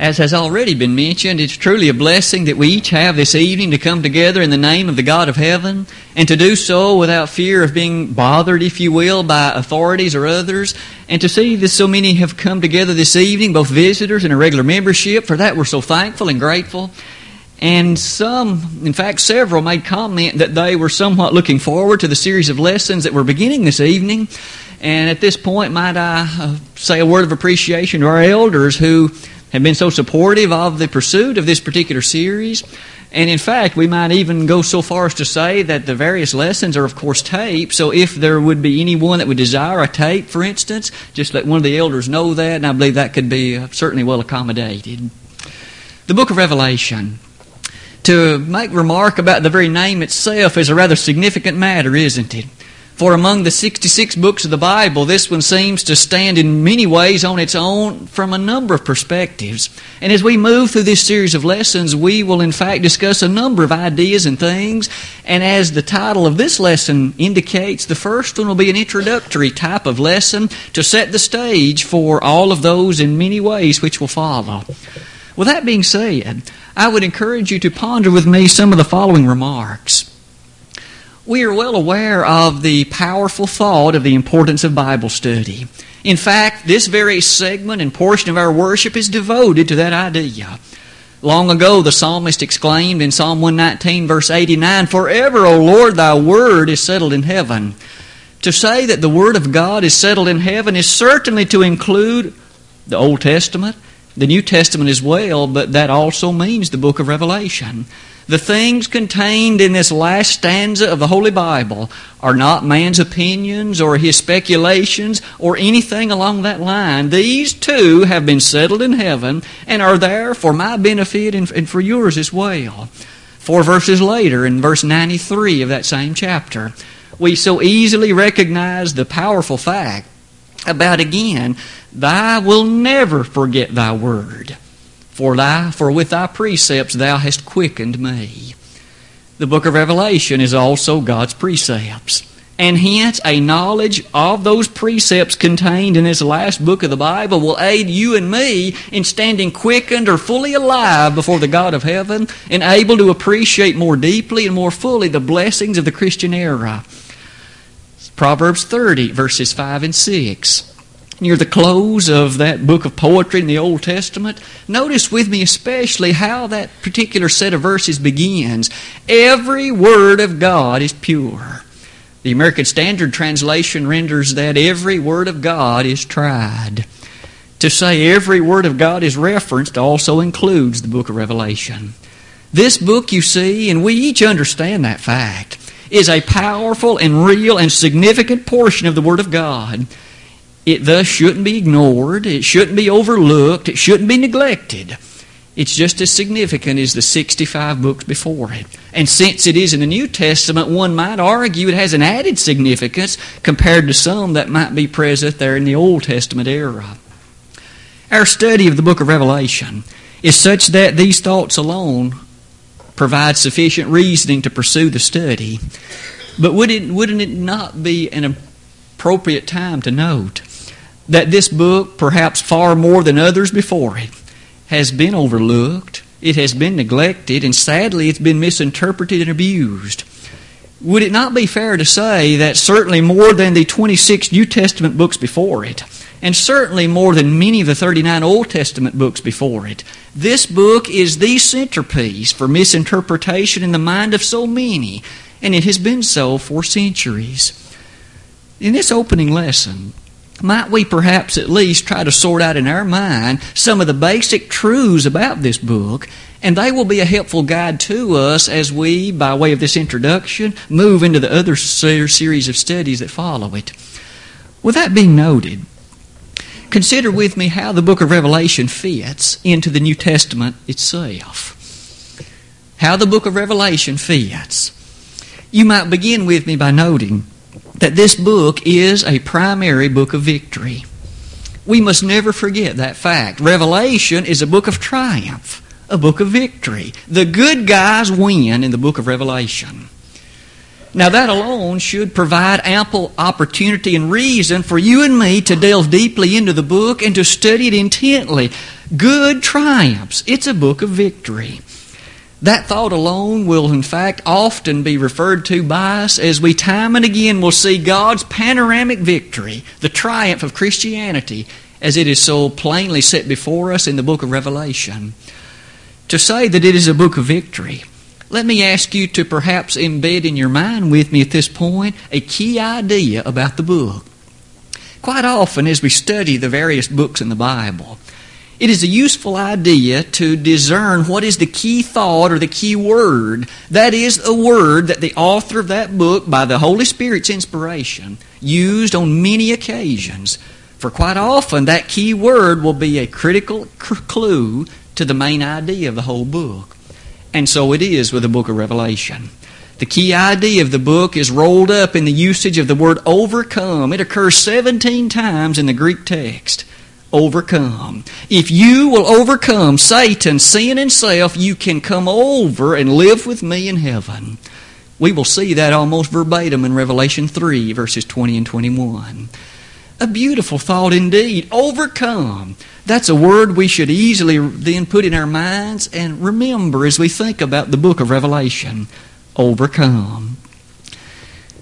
As has already been mentioned, it's truly a blessing that we each have this evening to come together in the name of the God of heaven and to do so without fear of being bothered, if you will, by authorities or others. And to see that so many have come together this evening, both visitors and a regular membership, for that we're so thankful and grateful. And some, in fact, several made comment that they were somewhat looking forward to the series of lessons that we're beginning this evening. And at this point, might I uh, say a word of appreciation to our elders who have been so supportive of the pursuit of this particular series. And in fact, we might even go so far as to say that the various lessons are, of course, taped. So if there would be anyone that would desire a tape, for instance, just let one of the elders know that, and I believe that could be uh, certainly well accommodated. The book of Revelation. To make remark about the very name itself is a rather significant matter, isn't it? For among the 66 books of the Bible, this one seems to stand in many ways on its own from a number of perspectives. And as we move through this series of lessons, we will in fact discuss a number of ideas and things. And as the title of this lesson indicates, the first one will be an introductory type of lesson to set the stage for all of those in many ways which will follow. With that being said, I would encourage you to ponder with me some of the following remarks we are well aware of the powerful thought of the importance of Bible study. In fact, this very segment and portion of our worship is devoted to that idea. Long ago, the psalmist exclaimed in Psalm 119, verse 89, Forever, O Lord, thy word is settled in heaven. To say that the word of God is settled in heaven is certainly to include the Old Testament, the New Testament as well, but that also means the book of Revelation. The things contained in this last stanza of the Holy Bible are not man's opinions or his speculations or anything along that line. These too have been settled in heaven and are there for my benefit and for yours as well. Four verses later, in verse 93 of that same chapter, we so easily recognize the powerful fact about again, Thy will never forget Thy word. For, thy, for with thy precepts thou hast quickened me. The book of Revelation is also God's precepts. And hence, a knowledge of those precepts contained in this last book of the Bible will aid you and me in standing quickened or fully alive before the God of heaven and able to appreciate more deeply and more fully the blessings of the Christian era. Proverbs 30, verses 5 and 6 near the close of that book of poetry in the Old Testament, notice with me especially how that particular set of verses begins. Every word of God is pure. The American Standard Translation renders that every word of God is tried. To say every word of God is referenced also includes the book of Revelation. This book, you see, and we each understand that fact, is a powerful and real and significant portion of the Word of God. It thus shouldn't be ignored. It shouldn't be overlooked. It shouldn't be neglected. It's just as significant as the 65 books before it. And since it is in the New Testament, one might argue it has an added significance compared to some that might be present there in the Old Testament era. Our study of the book of Revelation is such that these thoughts alone provide sufficient reasoning to pursue the study. But wouldn't it not be an appropriate time to note that this book, perhaps far more than others before it, has been overlooked, it has been neglected, and sadly it's been misinterpreted and abused. Would it not be fair to say that certainly more than the 26 New Testament books before it, and certainly more than many of the 39 Old Testament books before it, this book is the centerpiece for misinterpretation in the mind of so many, and it has been so for centuries. In this opening lesson, might we perhaps at least try to sort out in our mind some of the basic truths about this book, and they will be a helpful guide to us as we, by way of this introduction, move into the other series of studies that follow it. With that being noted, consider with me how the book of Revelation fits into the New Testament itself. How the book of Revelation fits. You might begin with me by noting that this book is a primary book of victory. We must never forget that fact. Revelation is a book of triumph, a book of victory. The good guys win in the book of Revelation. Now, that alone should provide ample opportunity and reason for you and me to delve deeply into the book and to study it intently. Good triumphs. It's a book of victory. That thought alone will, in fact, often be referred to by us as we time and again will see God's panoramic victory, the triumph of Christianity, as it is so plainly set before us in the book of Revelation. To say that it is a book of victory, let me ask you to perhaps embed in your mind with me at this point a key idea about the book. Quite often, as we study the various books in the Bible, it is a useful idea to discern what is the key thought or the key word. That is a word that the author of that book, by the Holy Spirit's inspiration, used on many occasions. For quite often, that key word will be a critical clue to the main idea of the whole book. And so it is with the book of Revelation. The key idea of the book is rolled up in the usage of the word overcome. It occurs 17 times in the Greek text overcome. If you will overcome Satan, sin, and self, you can come over and live with me in heaven. We will see that almost verbatim in Revelation 3, verses 20 and 21. A beautiful thought indeed. Overcome. That's a word we should easily then put in our minds and remember as we think about the book of Revelation. Overcome.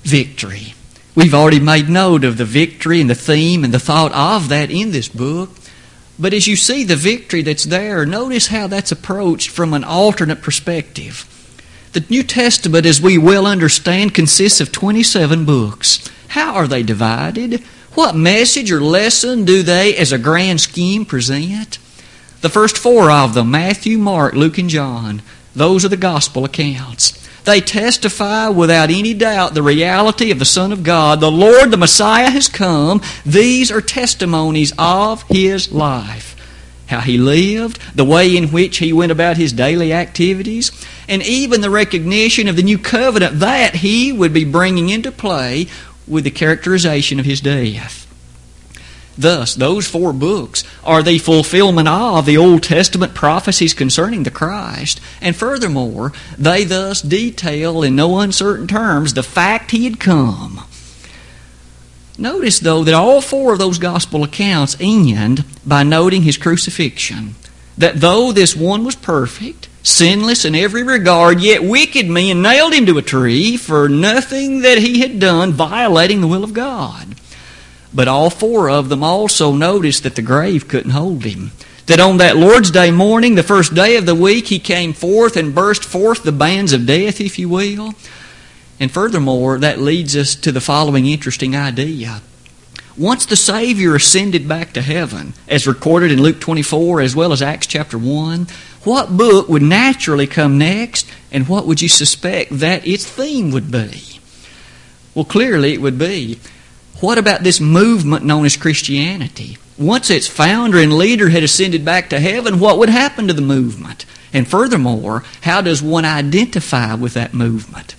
Victory. We've already made note of the victory and the theme and the thought of that in this book. But as you see the victory that's there, notice how that's approached from an alternate perspective. The New Testament, as we well understand, consists of 27 books. How are they divided? What message or lesson do they, as a grand scheme, present? The first four of them Matthew, Mark, Luke, and John those are the gospel accounts. They testify without any doubt the reality of the Son of God. The Lord, the Messiah, has come. These are testimonies of His life. How He lived, the way in which He went about His daily activities, and even the recognition of the new covenant that He would be bringing into play with the characterization of His death. Thus, those four books are the fulfillment of the Old Testament prophecies concerning the Christ. And furthermore, they thus detail in no uncertain terms the fact he had come. Notice, though, that all four of those gospel accounts end by noting his crucifixion. That though this one was perfect, sinless in every regard, yet wicked men nailed him to a tree for nothing that he had done violating the will of God. But all four of them also noticed that the grave couldn't hold him. That on that Lord's Day morning, the first day of the week, he came forth and burst forth the bands of death, if you will. And furthermore, that leads us to the following interesting idea. Once the Savior ascended back to heaven, as recorded in Luke 24 as well as Acts chapter 1, what book would naturally come next, and what would you suspect that its theme would be? Well, clearly it would be what about this movement known as Christianity? Once its founder and leader had ascended back to heaven, what would happen to the movement? And furthermore, how does one identify with that movement?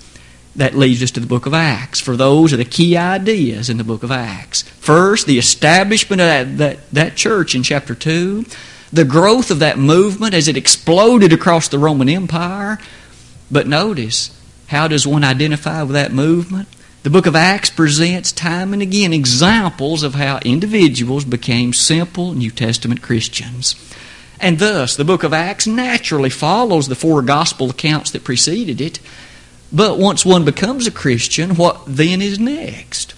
That leads us to the book of Acts, for those are the key ideas in the book of Acts. First, the establishment of that, that, that church in chapter 2, the growth of that movement as it exploded across the Roman Empire. But notice, how does one identify with that movement? The book of Acts presents time and again examples of how individuals became simple New Testament Christians. And thus, the book of Acts naturally follows the four gospel accounts that preceded it. But once one becomes a Christian, what then is next?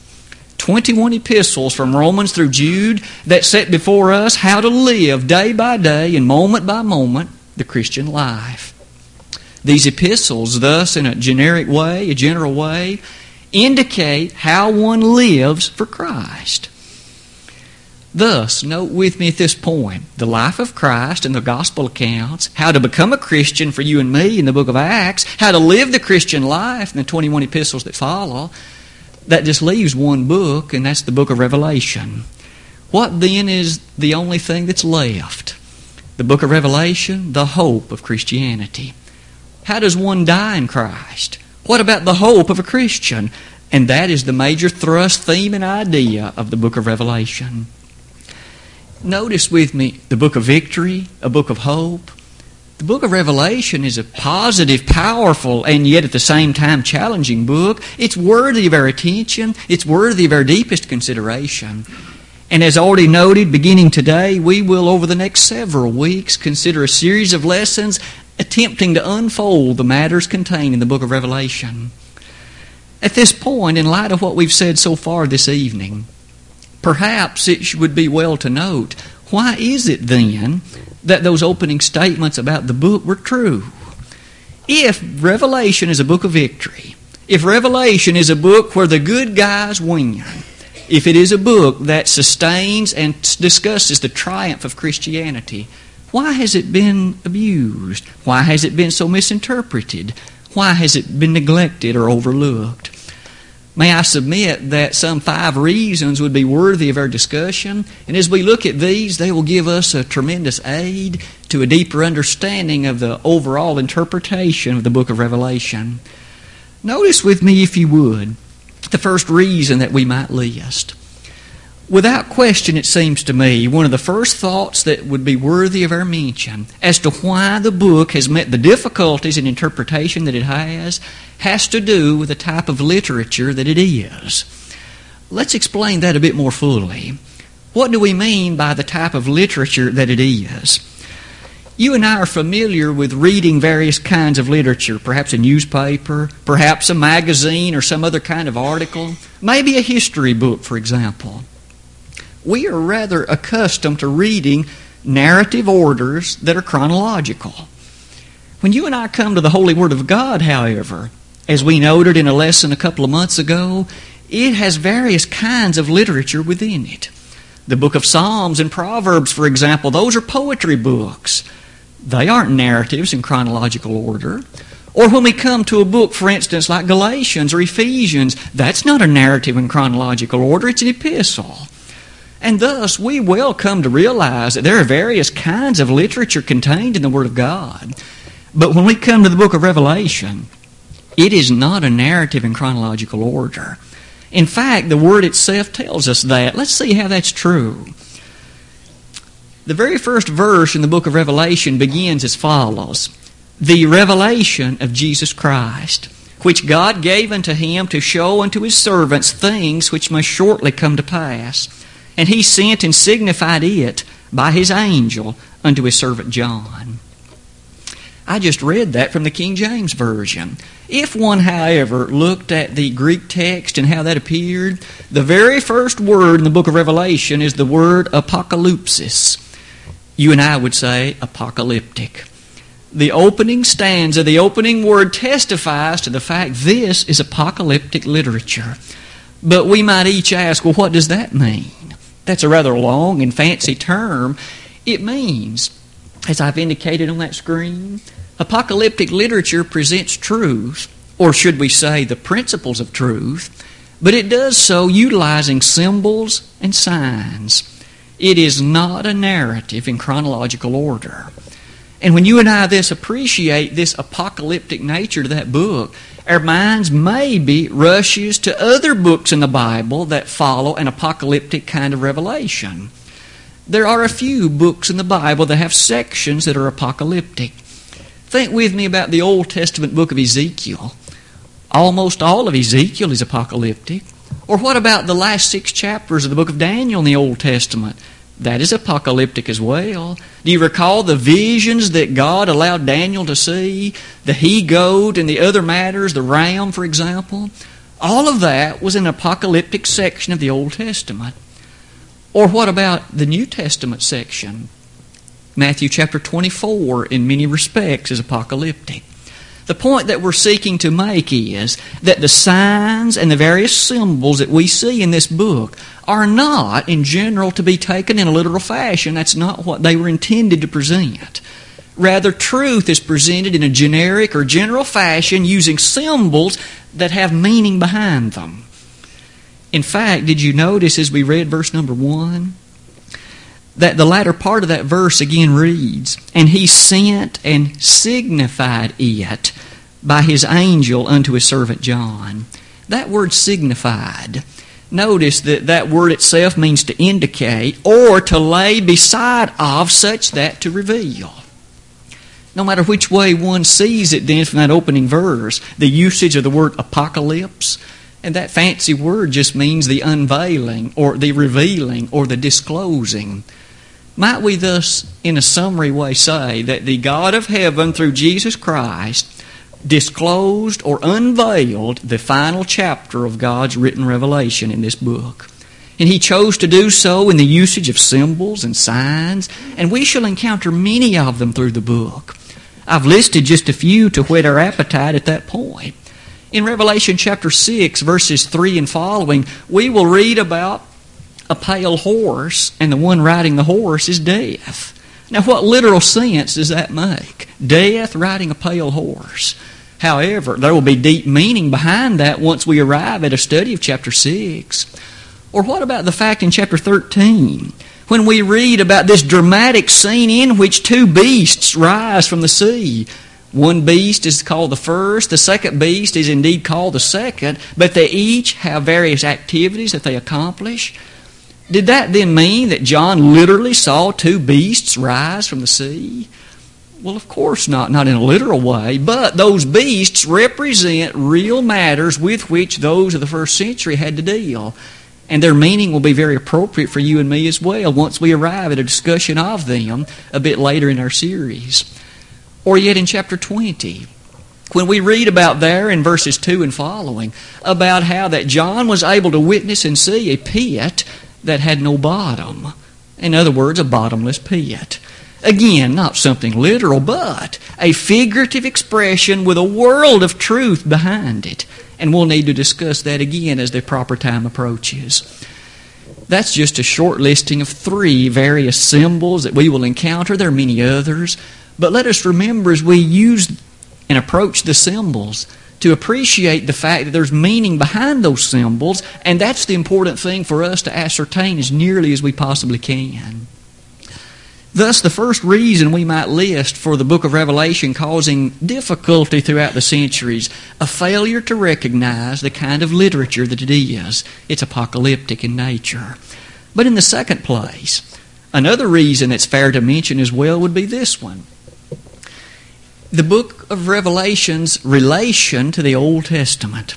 21 epistles from Romans through Jude that set before us how to live day by day and moment by moment the Christian life. These epistles, thus, in a generic way, a general way, indicate how one lives for Christ. Thus, note with me at this point the life of Christ in the gospel accounts, how to become a Christian for you and me in the book of Acts, how to live the Christian life in the 21 epistles that follow. That just leaves one book, and that's the book of Revelation. What then is the only thing that's left? The book of Revelation, the hope of Christianity. How does one die in Christ? What about the hope of a Christian? And that is the major thrust, theme, and idea of the book of Revelation. Notice with me the book of victory, a book of hope. The book of Revelation is a positive, powerful, and yet at the same time challenging book. It's worthy of our attention. It's worthy of our deepest consideration. And as already noted, beginning today, we will, over the next several weeks, consider a series of lessons attempting to unfold the matters contained in the book of Revelation. At this point, in light of what we've said so far this evening, perhaps it would be well to note why is it then that those opening statements about the book were true? If Revelation is a book of victory, if Revelation is a book where the good guys win, if it is a book that sustains and discusses the triumph of Christianity, why has it been abused? Why has it been so misinterpreted? Why has it been neglected or overlooked? May I submit that some five reasons would be worthy of our discussion, and as we look at these, they will give us a tremendous aid to a deeper understanding of the overall interpretation of the book of Revelation. Notice with me, if you would, the first reason that we might list. Without question, it seems to me, one of the first thoughts that would be worthy of our mention as to why the book has met the difficulties in interpretation that it has has to do with the type of literature that it is. Let's explain that a bit more fully. What do we mean by the type of literature that it is? You and I are familiar with reading various kinds of literature, perhaps a newspaper, perhaps a magazine or some other kind of article, maybe a history book, for example we are rather accustomed to reading narrative orders that are chronological. When you and I come to the Holy Word of God, however, as we noted in a lesson a couple of months ago, it has various kinds of literature within it. The book of Psalms and Proverbs, for example, those are poetry books. They aren't narratives in chronological order. Or when we come to a book, for instance, like Galatians or Ephesians, that's not a narrative in chronological order, it's an epistle. And thus, we will come to realize that there are various kinds of literature contained in the Word of God. But when we come to the book of Revelation, it is not a narrative in chronological order. In fact, the Word itself tells us that. Let's see how that's true. The very first verse in the book of Revelation begins as follows The revelation of Jesus Christ, which God gave unto him to show unto his servants things which must shortly come to pass. And he sent and signified it by his angel unto his servant John. I just read that from the King James Version. If one, however, looked at the Greek text and how that appeared, the very first word in the book of Revelation is the word apocalypsis. You and I would say apocalyptic. The opening stanza, the opening word testifies to the fact this is apocalyptic literature. But we might each ask, well, what does that mean? That's a rather long and fancy term. It means, as I've indicated on that screen, apocalyptic literature presents truth, or should we say the principles of truth, but it does so utilizing symbols and signs. It is not a narrative in chronological order. And when you and I thus appreciate this apocalyptic nature to that book, our minds maybe rushes to other books in the Bible that follow an apocalyptic kind of revelation. There are a few books in the Bible that have sections that are apocalyptic. Think with me about the Old Testament book of Ezekiel. Almost all of Ezekiel is apocalyptic. Or what about the last six chapters of the book of Daniel in the Old Testament? That is apocalyptic as well. Do you recall the visions that God allowed Daniel to see? The he goat and the other matters, the ram, for example? All of that was an apocalyptic section of the Old Testament. Or what about the New Testament section? Matthew chapter 24, in many respects, is apocalyptic. The point that we're seeking to make is that the signs and the various symbols that we see in this book are not, in general, to be taken in a literal fashion. That's not what they were intended to present. Rather, truth is presented in a generic or general fashion using symbols that have meaning behind them. In fact, did you notice as we read verse number 1 that the latter part of that verse again reads, And he sent and signified it by his angel unto his servant John. That word signified notice that that word itself means to indicate or to lay beside of such that to reveal. No matter which way one sees it, then, from that opening verse, the usage of the word apocalypse, and that fancy word just means the unveiling, or the revealing, or the disclosing. Might we thus, in a summary way, say that the God of heaven, through Jesus Christ, disclosed or unveiled the final chapter of God's written revelation in this book? And he chose to do so in the usage of symbols and signs, and we shall encounter many of them through the book. I've listed just a few to whet our appetite at that point. In Revelation chapter 6, verses 3 and following, we will read about a pale horse, and the one riding the horse is death. Now, what literal sense does that make? Death riding a pale horse. However, there will be deep meaning behind that once we arrive at a study of chapter 6. Or what about the fact in chapter 13 when we read about this dramatic scene in which two beasts rise from the sea? One beast is called the first, the second beast is indeed called the second, but they each have various activities that they accomplish. Did that then mean that John literally saw two beasts rise from the sea? Well, of course not, not in a literal way, but those beasts represent real matters with which those of the first century had to deal. And their meaning will be very appropriate for you and me as well once we arrive at a discussion of them a bit later in our series. Or yet in chapter 20, when we read about there in verses 2 and following, about how that John was able to witness and see a pit that had no bottom. In other words, a bottomless pit. Again, not something literal, but a figurative expression with a world of truth behind it and we'll need to discuss that again as the proper time approaches. That's just a short listing of three various symbols that we will encounter. There are many others, but let us remember as we use and approach the symbols to appreciate the fact that there's meaning behind those symbols, and that's the important thing for us to ascertain as nearly as we possibly can. Thus, the first reason we might list for the book of Revelation causing difficulty throughout the centuries, a failure to recognize the kind of literature that it is. It's apocalyptic in nature. But in the second place, another reason that's fair to mention as well would be this one. The book of Revelation's relation to the Old Testament.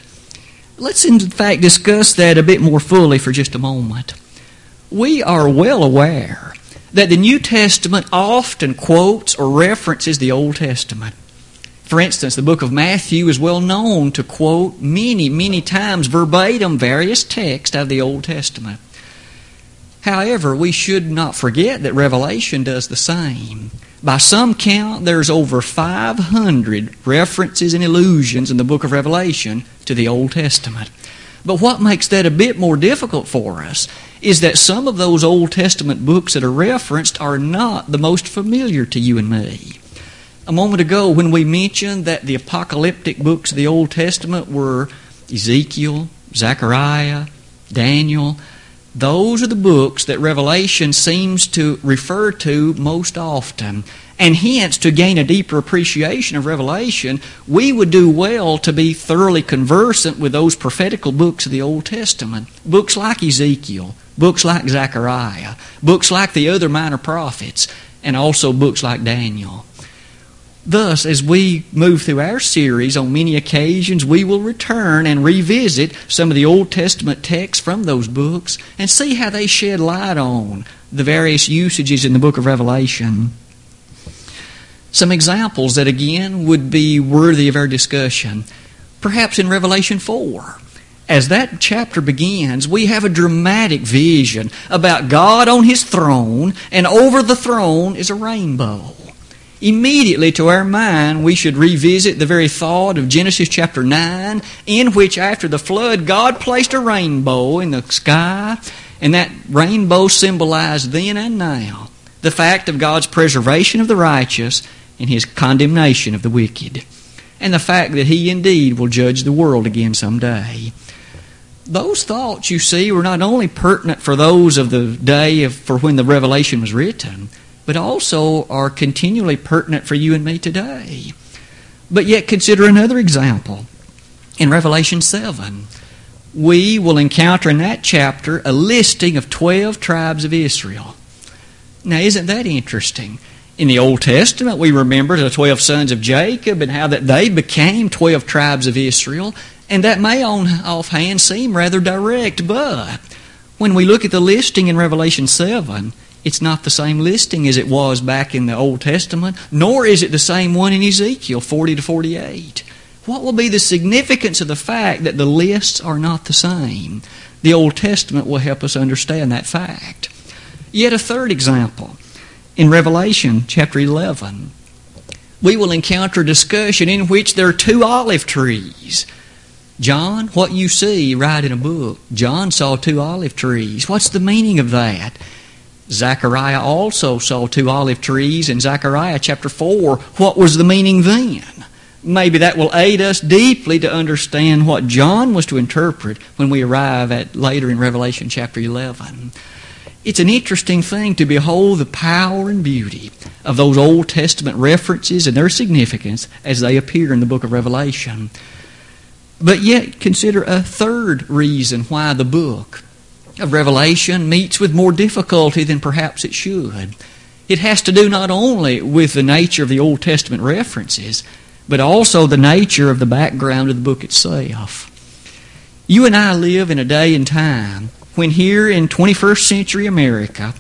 Let's, in fact, discuss that a bit more fully for just a moment. We are well aware that the New Testament often quotes or references the Old Testament. For instance, the book of Matthew is well known to quote many, many times verbatim various texts out of the Old Testament. However, we should not forget that Revelation does the same. By some count, there's over 500 references and allusions in the book of Revelation to the Old Testament. But what makes that a bit more difficult for us is that some of those Old Testament books that are referenced are not the most familiar to you and me. A moment ago, when we mentioned that the apocalyptic books of the Old Testament were Ezekiel, Zechariah, Daniel, those are the books that Revelation seems to refer to most often. And hence, to gain a deeper appreciation of Revelation, we would do well to be thoroughly conversant with those prophetical books of the Old Testament. Books like Ezekiel, books like Zechariah, books like the other minor prophets, and also books like Daniel. Thus, as we move through our series, on many occasions we will return and revisit some of the Old Testament texts from those books and see how they shed light on the various usages in the book of Revelation. Some examples that again would be worthy of our discussion. Perhaps in Revelation 4. As that chapter begins, we have a dramatic vision about God on His throne, and over the throne is a rainbow immediately to our mind we should revisit the very thought of Genesis chapter 9, in which after the flood God placed a rainbow in the sky, and that rainbow symbolized then and now the fact of God's preservation of the righteous and his condemnation of the wicked, and the fact that he indeed will judge the world again someday. Those thoughts, you see, were not only pertinent for those of the day of, for when the revelation was written, but also are continually pertinent for you and me today. But yet, consider another example. In Revelation 7, we will encounter in that chapter a listing of 12 tribes of Israel. Now, isn't that interesting? In the Old Testament, we remember the 12 sons of Jacob and how that they became 12 tribes of Israel. And that may on offhand seem rather direct, but when we look at the listing in Revelation 7, it's not the same listing as it was back in the Old Testament, nor is it the same one in Ezekiel 40 to 48. What will be the significance of the fact that the lists are not the same? The Old Testament will help us understand that fact. Yet a third example. In Revelation chapter 11, we will encounter a discussion in which there are two olive trees. John, what you see, write in a book. John saw two olive trees. What's the meaning of that? Zechariah also saw two olive trees in Zechariah chapter 4. What was the meaning then? Maybe that will aid us deeply to understand what John was to interpret when we arrive at later in Revelation chapter 11. It's an interesting thing to behold the power and beauty of those Old Testament references and their significance as they appear in the book of Revelation. But yet, consider a third reason why the book of Revelation meets with more difficulty than perhaps it should. It has to do not only with the nature of the Old Testament references, but also the nature of the background of the book itself. You and I live in a day and time when here in 21st century America,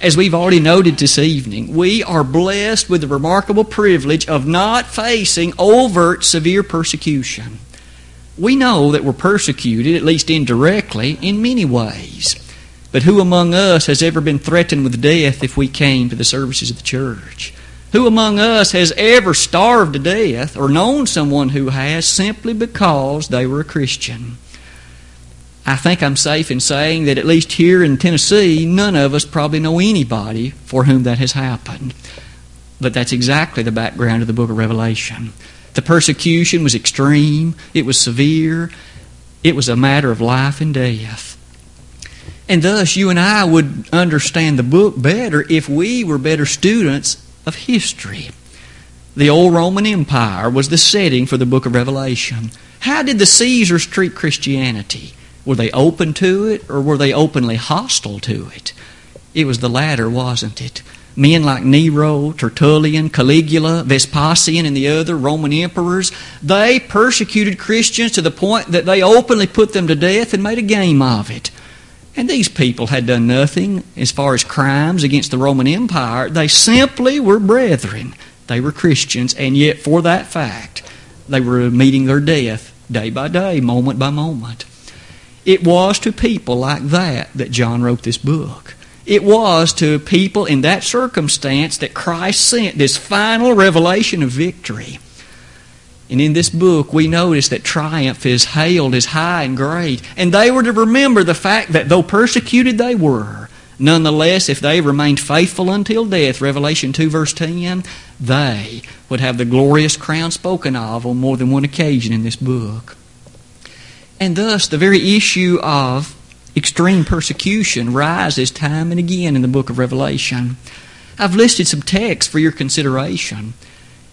as we've already noted this evening, we are blessed with the remarkable privilege of not facing overt severe persecution we know that we're persecuted, at least indirectly, in many ways. But who among us has ever been threatened with death if we came to the services of the church? Who among us has ever starved to death or known someone who has simply because they were a Christian? I think I'm safe in saying that at least here in Tennessee, none of us probably know anybody for whom that has happened. But that's exactly the background of the book of Revelation. The persecution was extreme, it was severe, it was a matter of life and death. And thus, you and I would understand the book better if we were better students of history. The old Roman Empire was the setting for the book of Revelation. How did the Caesars treat Christianity? Were they open to it or were they openly hostile to it? It was the latter, wasn't it? Men like Nero, Tertullian, Caligula, Vespasian, and the other Roman emperors, they persecuted Christians to the point that they openly put them to death and made a game of it. And these people had done nothing as far as crimes against the Roman Empire. They simply were brethren. They were Christians, and yet for that fact, they were meeting their death day by day, moment by moment. It was to people like that that John wrote this book. It was to people in that circumstance that Christ sent this final revelation of victory. And in this book, we notice that triumph is hailed as high and great. And they were to remember the fact that though persecuted they were, nonetheless, if they remained faithful until death, Revelation 2, verse 10, they would have the glorious crown spoken of on more than one occasion in this book. And thus, the very issue of extreme persecution rises time and again in the book of Revelation. I've listed some texts for your consideration.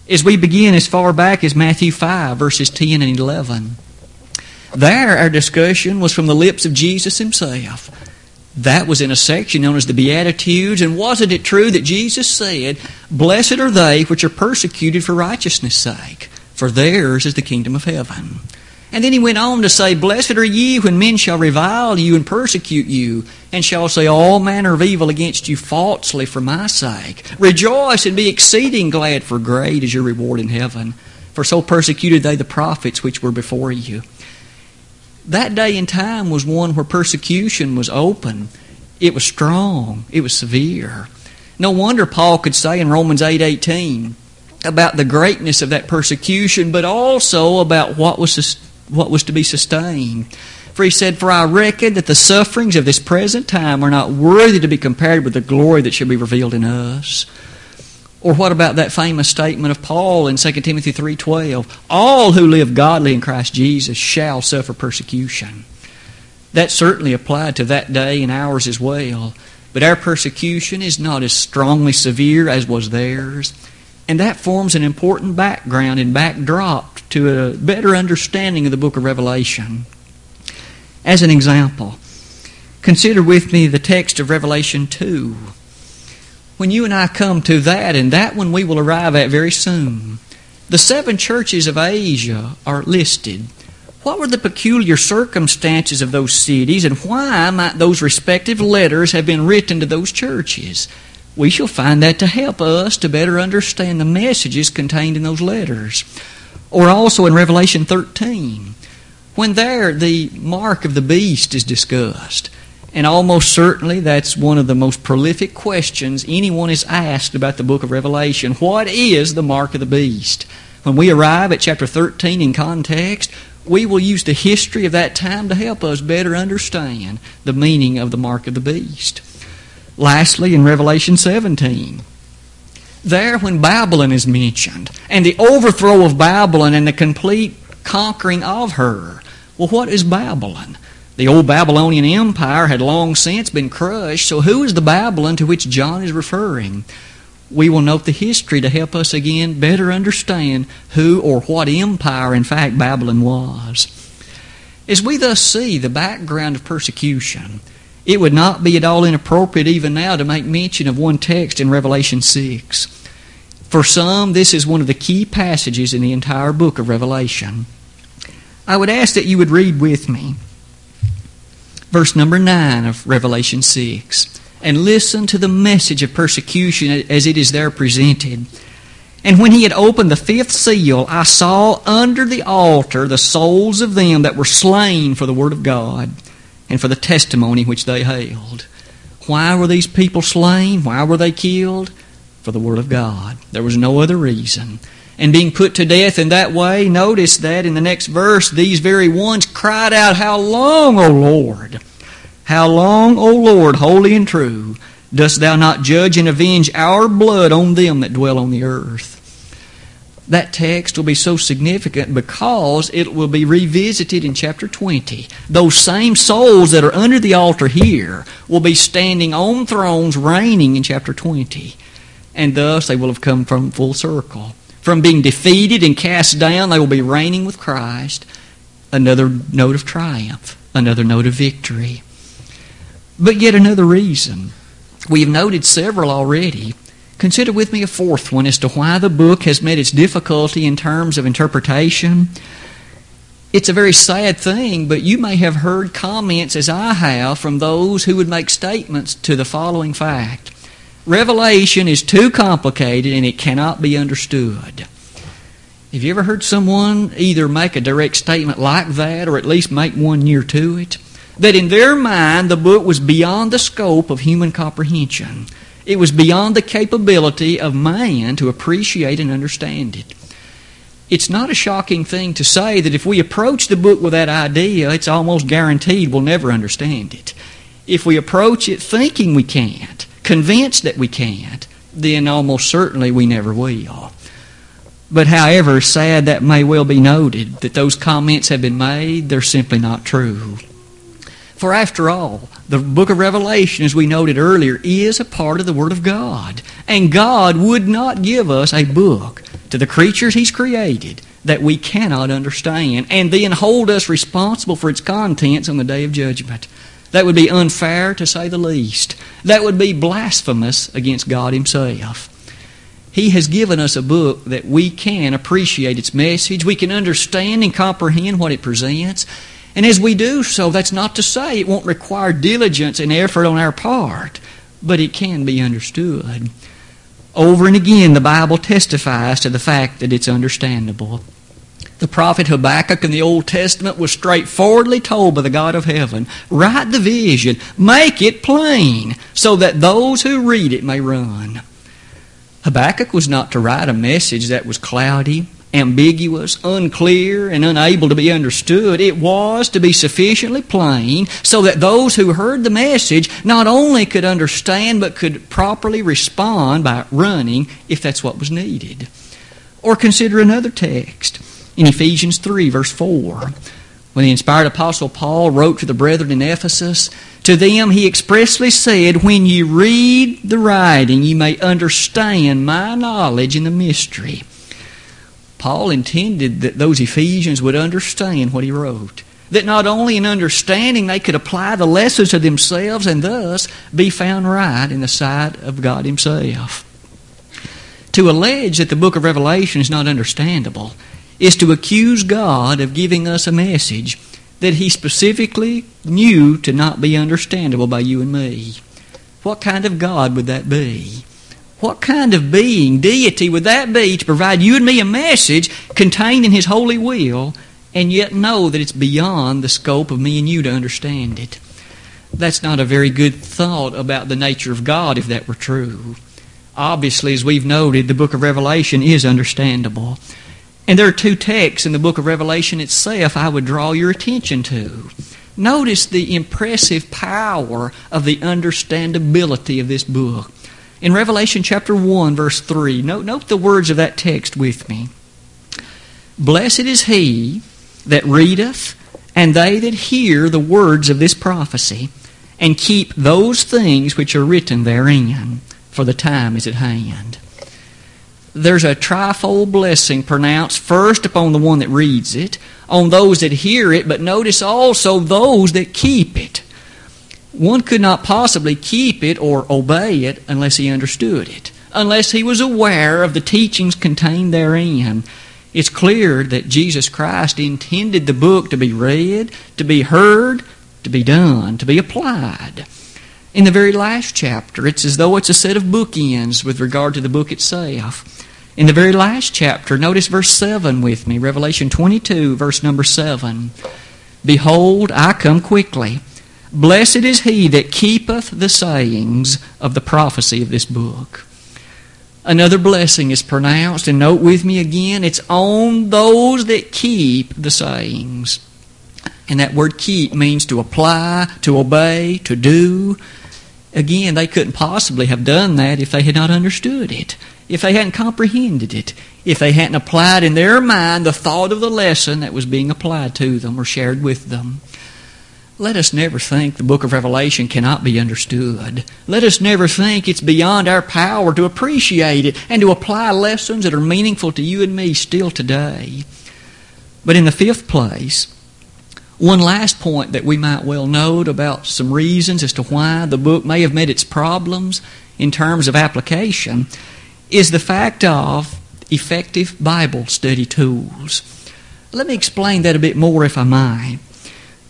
As we begin as far back as Matthew 5, verses 10 and 11. There, our discussion was from the lips of Jesus himself. That was in a section known as the Beatitudes. And wasn't it true that Jesus said, Blessed are they which are persecuted for righteousness' sake, for theirs is the kingdom of heaven. And then he went on to say, Blessed are ye when men shall revile you and persecute you, and shall say all manner of evil against you falsely for my sake. Rejoice and be exceeding glad, for great is your reward in heaven. For so persecuted they the prophets which were before you. That day and time was one where persecution was open. It was strong. It was severe. No wonder Paul could say in Romans 8 18 about the greatness of that persecution, but also about what was what was to be sustained. For he said, For I reckon that the sufferings of this present time are not worthy to be compared with the glory that shall be revealed in us. Or what about that famous statement of Paul in 2 Timothy 3:12? All who live godly in Christ Jesus shall suffer persecution. That certainly applied to that day and ours as well. But our persecution is not as strongly severe as was theirs. And that forms an important background and backdrop to a better understanding of the book of Revelation. As an example, consider with me the text of Revelation 2. when you and I come to that, and that one we will arrive at very soon, the seven churches of Asia are listed. What were the peculiar circumstances of those cities, and why might those respective letters have been written to those churches? We shall find that to help us to better understand the messages contained in those letters. Or also in Revelation 13, when there the mark of the beast is discussed. And almost certainly that's one of the most prolific questions anyone is asked about the book of Revelation. What is the mark of the beast? When we arrive at chapter 13 in context, we will use the history of that time to help us better understand the meaning of the mark of the beast. Lastly, in Revelation 17, there when Babylon is mentioned, and the overthrow of Babylon and the complete conquering of her. Well, what is Babylon? The old Babylonian Empire had long since been crushed, so who is the Babylon to which John is referring? We will note the history to help us again better understand who or what empire, in fact, Babylon was. As we thus see the background of persecution, it would not be at all inappropriate even now to make mention of one text in Revelation 6. For some, this is one of the key passages in the entire book of Revelation. I would ask that you would read with me verse number 9 of Revelation 6, and listen to the message of persecution as it is there presented. And when he had opened the fifth seal, I saw under the altar the souls of them that were slain for the word of God and for the testimony which they held. Why were these people slain? Why were they killed? For the word of God. There was no other reason and being put to death in that way, notice that in the next verse, these very ones cried out, How long, O Lord? How long, O Lord, holy and true, dost thou not judge and avenge our blood on them that dwell on the earth? That text will be so significant because it will be revisited in chapter 20. Those same souls that are under the altar here will be standing on thrones reigning in chapter 20. And thus they will have come from full circle. From being defeated and cast down, they will be reigning with Christ. Another note of triumph, another note of victory. But yet another reason. We have noted several already. Consider with me a fourth one as to why the book has met its difficulty in terms of interpretation. It's a very sad thing, but you may have heard comments, as I have, from those who would make statements to the following fact Revelation is too complicated and it cannot be understood. Have you ever heard someone either make a direct statement like that or at least make one near to it? That in their mind the book was beyond the scope of human comprehension. It was beyond the capability of man to appreciate and understand it. It's not a shocking thing to say that if we approach the book with that idea, it's almost guaranteed we'll never understand it. If we approach it thinking we can't, convinced that we can't, then almost certainly we never will. But however sad that may well be noted, that those comments have been made, they're simply not true. For after all, the book of Revelation, as we noted earlier, is a part of the Word of God. And God would not give us a book to the creatures He's created that we cannot understand and then hold us responsible for its contents on the day of judgment. That would be unfair to say the least. That would be blasphemous against God Himself. He has given us a book that we can appreciate its message, we can understand and comprehend what it presents. And as we do so, that's not to say it won't require diligence and effort on our part, but it can be understood. Over and again, the Bible testifies to the fact that it's understandable. The prophet Habakkuk in the Old Testament was straightforwardly told by the God of heaven write the vision, make it plain, so that those who read it may run. Habakkuk was not to write a message that was cloudy, ambiguous, unclear, and unable to be understood. It was to be sufficiently plain so that those who heard the message not only could understand but could properly respond by running if that's what was needed. Or consider another text in Ephesians 3, verse 4. When the inspired apostle Paul wrote to the brethren in Ephesus, to them he expressly said, When ye read the writing, ye may understand my knowledge in the mystery. Paul intended that those Ephesians would understand what he wrote. that not only in understanding they could apply the lessons to themselves and thus be found right in the sight of God Himself. To allege that the book of Revelation is not understandable is to accuse God of giving us a message that He specifically knew to not be understandable by you and me. What kind of God would that be? What kind of being, deity, would that be to provide you and me a message contained in His holy will and yet know that it's beyond the scope of me and you to understand it? That's not a very good thought about the nature of God if that were true. Obviously, as we've noted, the book of Revelation is understandable. And there are two texts in the book of Revelation itself I would draw your attention to. Notice the impressive power of the understandability of this book. In Revelation chapter 1, verse 3, note, note the words of that text with me. Blessed is he that readeth, and they that hear the words of this prophecy, and keep those things which are written therein, for the time is at hand. There's a trifold blessing pronounced first upon the one that reads it, on those that hear it, but notice also those that keep it. One could not possibly keep it or obey it unless he understood it, unless he was aware of the teachings contained therein. It's clear that Jesus Christ intended the book to be read, to be heard, to be done, to be applied. In the very last chapter, it's as though it's a set of bookends with regard to the book itself. In the very last chapter, notice verse 7 with me, Revelation 22, verse number 7. Behold, I come quickly. Blessed is he that keepeth the sayings of the prophecy of this book. Another blessing is pronounced, and note with me again, it's on those that keep the sayings. And that word keep means to apply, to obey, to do. Again, they couldn't possibly have done that if they had not understood it, if they hadn't comprehended it, if they hadn't applied in their mind the thought of the lesson that was being applied to them or shared with them. Let us never think the book of Revelation cannot be understood. Let us never think it's beyond our power to appreciate it and to apply lessons that are meaningful to you and me still today. But in the fifth place, one last point that we might well note about some reasons as to why the book may have met its problems in terms of application is the fact of effective Bible study tools. Let me explain that a bit more, if I might.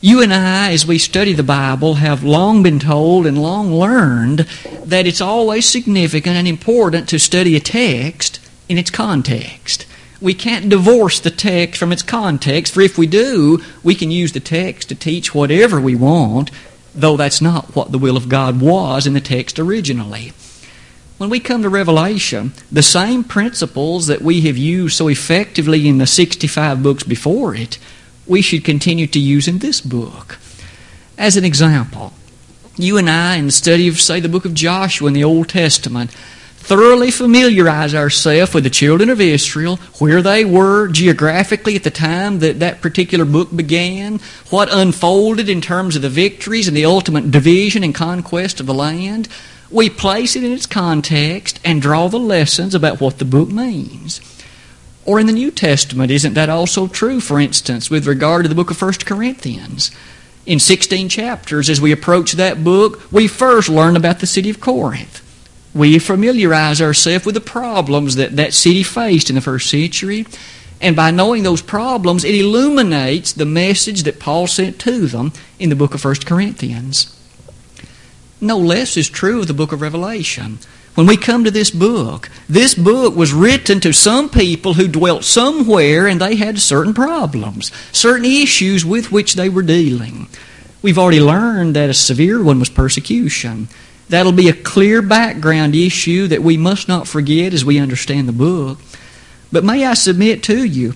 You and I, as we study the Bible, have long been told and long learned that it's always significant and important to study a text in its context. We can't divorce the text from its context, for if we do, we can use the text to teach whatever we want, though that's not what the will of God was in the text originally. When we come to Revelation, the same principles that we have used so effectively in the 65 books before it, we should continue to use in this book. As an example, you and I, in the study of, say, the book of Joshua in the Old Testament, thoroughly familiarize ourselves with the children of Israel, where they were geographically at the time that that particular book began, what unfolded in terms of the victories and the ultimate division and conquest of the land. We place it in its context and draw the lessons about what the book means. Or in the New Testament, isn't that also true, for instance, with regard to the book of 1 Corinthians? In 16 chapters, as we approach that book, we first learn about the city of Corinth we familiarize ourselves with the problems that that city faced in the first century. And by knowing those problems, it illuminates the message that Paul sent to them in the book of 1 Corinthians. No less is true of the book of Revelation. When we come to this book, this book was written to some people who dwelt somewhere and they had certain problems, certain issues with which they were dealing. We've already learned that a severe one was persecution. That'll be a clear background issue that we must not forget as we understand the book. But may I submit to you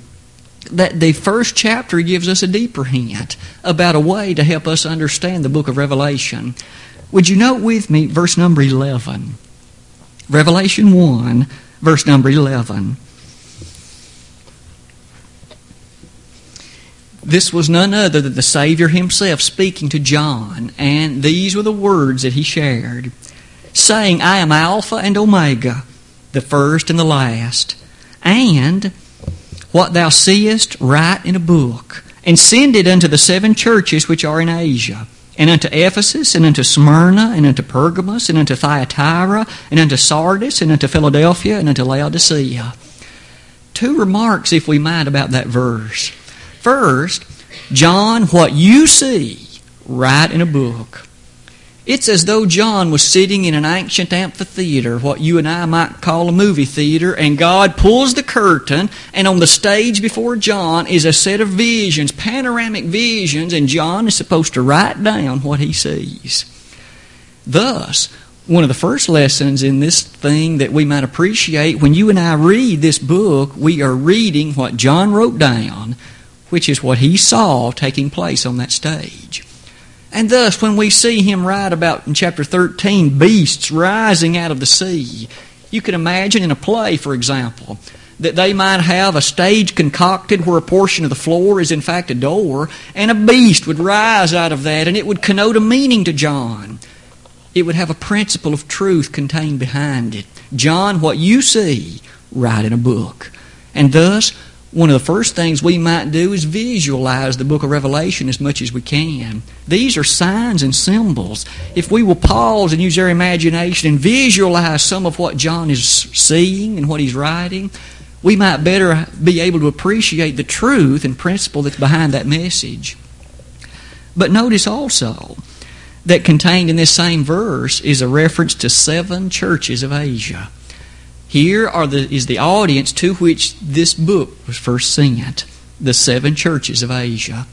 that the first chapter gives us a deeper hint about a way to help us understand the book of Revelation. Would you note with me verse number 11? Revelation 1, verse number 11. This was none other than the Savior himself speaking to John, and these were the words that he shared, saying, I am Alpha and Omega, the first and the last. And what thou seest, write in a book, and send it unto the seven churches which are in Asia, and unto Ephesus, and unto Smyrna, and unto Pergamos, and unto Thyatira, and unto Sardis, and unto Philadelphia, and unto Laodicea. Two remarks, if we might, about that verse. First, John, what you see, write in a book. It's as though John was sitting in an ancient amphitheater, what you and I might call a movie theater, and God pulls the curtain, and on the stage before John is a set of visions, panoramic visions, and John is supposed to write down what he sees. Thus, one of the first lessons in this thing that we might appreciate when you and I read this book, we are reading what John wrote down, which is what he saw taking place on that stage. And thus, when we see him write about in chapter 13 beasts rising out of the sea, you can imagine in a play, for example, that they might have a stage concocted where a portion of the floor is in fact a door, and a beast would rise out of that, and it would connote a meaning to John. It would have a principle of truth contained behind it. John, what you see, write in a book. And thus, one of the first things we might do is visualize the book of Revelation as much as we can. These are signs and symbols. If we will pause and use our imagination and visualize some of what John is seeing and what he's writing, we might better be able to appreciate the truth and principle that's behind that message. But notice also that contained in this same verse is a reference to seven churches of Asia. Here are the, is the audience to which this book was first sent the seven churches of Asia.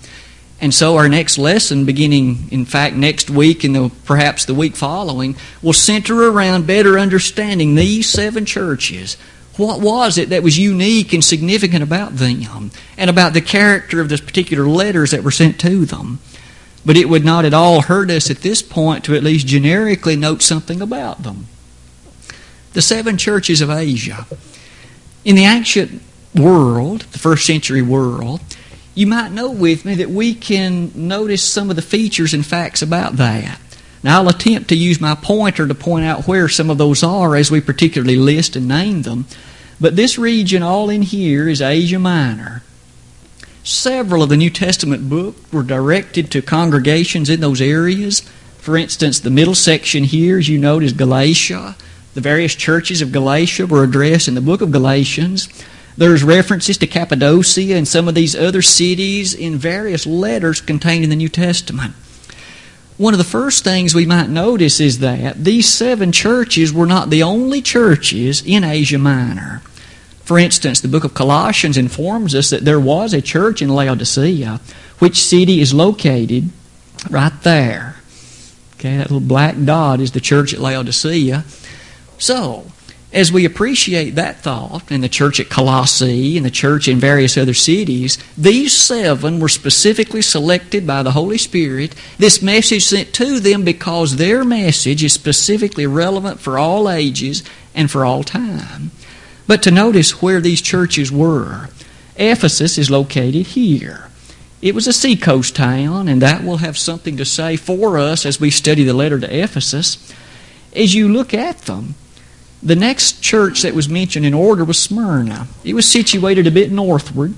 And so our next lesson, beginning in fact next week and the, perhaps the week following, will center around better understanding these seven churches. What was it that was unique and significant about them and about the character of the particular letters that were sent to them? But it would not at all hurt us at this point to at least generically note something about them the seven churches of Asia. In the ancient world, the first century world, you might know with me that we can notice some of the features and facts about that. Now, I'll attempt to use my pointer to point out where some of those are as we particularly list and name them. But this region, all in here, is Asia Minor. Several of the New Testament books were directed to congregations in those areas. For instance, the middle section here, as you note, is Galatia. The various churches of Galatia were addressed in the book of Galatians. There's references to Cappadocia and some of these other cities in various letters contained in the New Testament. One of the first things we might notice is that these seven churches were not the only churches in Asia Minor. For instance, the book of Colossians informs us that there was a church in Laodicea, which city is located right there. Okay, that little black dot is the church at Laodicea. So, as we appreciate that thought, and the church at Colossae and the church in various other cities, these seven were specifically selected by the Holy Spirit. This message sent to them because their message is specifically relevant for all ages and for all time. But to notice where these churches were, Ephesus is located here. It was a seacoast town, and that will have something to say for us as we study the letter to Ephesus. As you look at them, the next church that was mentioned in order was Smyrna. It was situated a bit northward.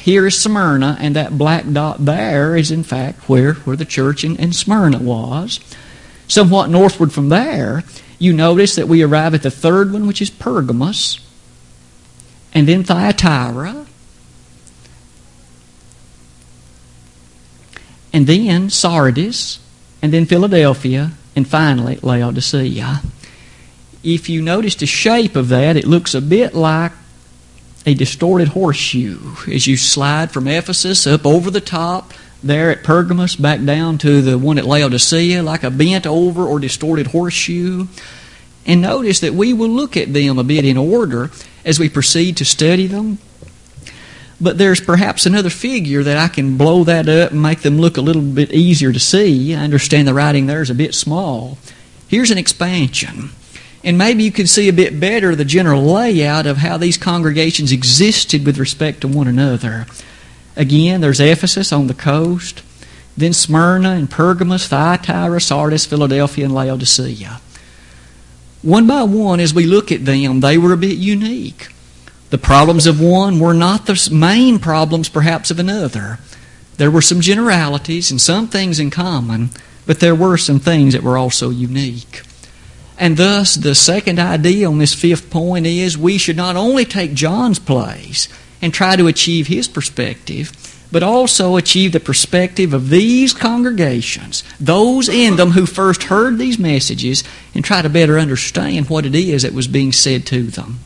Here is Smyrna, and that black dot there is, in fact, where, where the church in, in Smyrna was. Somewhat northward from there, you notice that we arrive at the third one, which is Pergamos, and then Thyatira, and then Sardis, and then Philadelphia, and finally Laodicea if you notice the shape of that, it looks a bit like a distorted horseshoe as you slide from Ephesus up over the top there at Pergamos back down to the one at Laodicea, like a bent over or distorted horseshoe. And notice that we will look at them a bit in order as we proceed to study them. But there's perhaps another figure that I can blow that up and make them look a little bit easier to see. I understand the writing there is a bit small. Here's an expansion. And maybe you can see a bit better the general layout of how these congregations existed with respect to one another. Again, there's Ephesus on the coast, then Smyrna and Pergamos, Thyatira, Sardis, Philadelphia, and Laodicea. One by one, as we look at them, they were a bit unique. The problems of one were not the main problems, perhaps, of another. There were some generalities and some things in common, but there were some things that were also unique. And thus, the second idea on this fifth point is we should not only take John's place and try to achieve his perspective, but also achieve the perspective of these congregations, those in them who first heard these messages, and try to better understand what it is that was being said to them.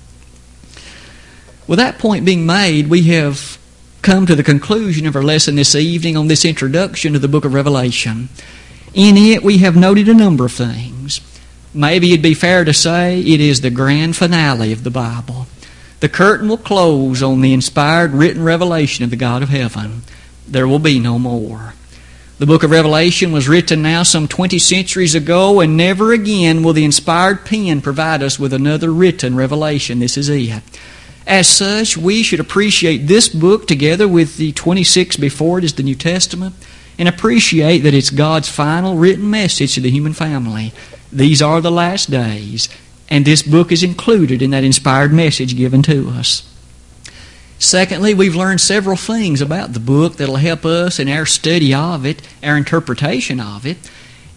With that point being made, we have come to the conclusion of our lesson this evening on this introduction to the book of Revelation. In it, we have noted a number of things. Maybe it'd be fair to say it is the grand finale of the Bible. The curtain will close on the inspired written revelation of the God of heaven. There will be no more. The book of Revelation was written now some 20 centuries ago, and never again will the inspired pen provide us with another written revelation. This is it. As such, we should appreciate this book together with the 26 before it is the New Testament and appreciate that it's God's final written message to the human family. These are the last days, and this book is included in that inspired message given to us. Secondly, we've learned several things about the book that'll help us in our study of it, our interpretation of it.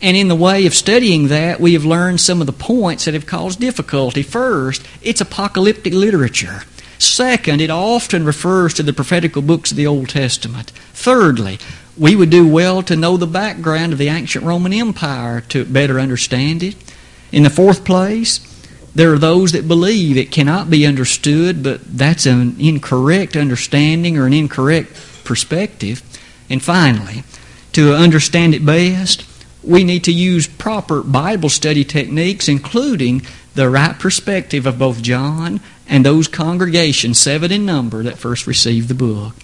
And in the way of studying that, we have learned some of the points that have caused difficulty. First, it's apocalyptic literature. Second, it often refers to the prophetical books of the Old Testament. Thirdly, we would do well to know the background of the ancient Roman Empire to better understand it. In the fourth place, there are those that believe it cannot be understood, but that's an incorrect understanding or an incorrect perspective. And finally, to understand it best, we need to use proper Bible study techniques, including the right perspective of both John and those congregations, seven in number, that first received the book.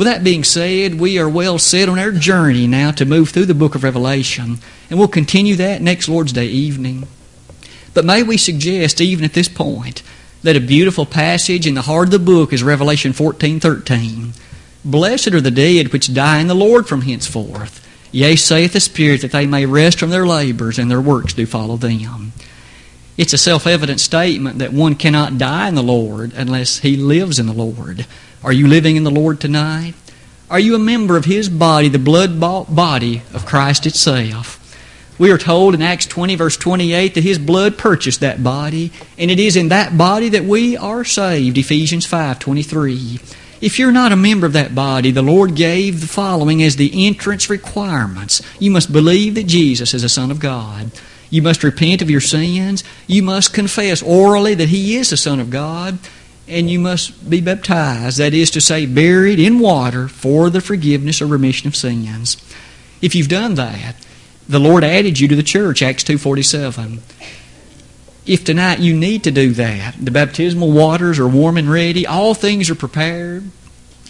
With that being said, we are well set on our journey now to move through the book of Revelation, and we'll continue that next Lord's Day evening. But may we suggest, even at this point, that a beautiful passage in the heart of the book is Revelation 14:13. Blessed are the dead which die in the Lord from henceforth. Yea, saith the Spirit, that they may rest from their labors, and their works do follow them. It's a self evident statement that one cannot die in the Lord unless he lives in the Lord. Are you living in the Lord tonight? Are you a member of His body, the blood bought body of Christ itself? We are told in Acts 20, verse 28, that His blood purchased that body, and it is in that body that we are saved. Ephesians 5, 23. If you're not a member of that body, the Lord gave the following as the entrance requirements. You must believe that Jesus is the Son of God. You must repent of your sins. You must confess orally that He is the Son of God. And you must be baptized, that is to say, buried in water for the forgiveness or remission of sins. If you've done that, the Lord added you to the church, Acts 2.47. If tonight you need to do that, the baptismal waters are warm and ready, all things are prepared.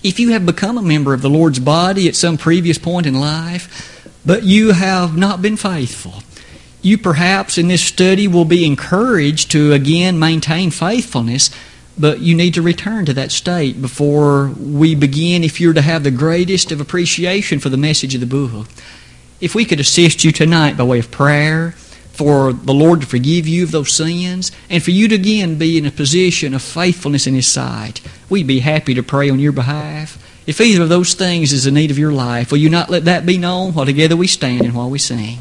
If you have become a member of the Lord's body at some previous point in life, but you have not been faithful, you perhaps in this study will be encouraged to again maintain faithfulness, but you need to return to that state before we begin if you're to have the greatest of appreciation for the message of the book if we could assist you tonight by way of prayer for the Lord to forgive you of those sins and for you to again be in a position of faithfulness in His sight, we'd be happy to pray on your behalf. If either of those things is the need of your life, will you not let that be known while together we stand and while we sing?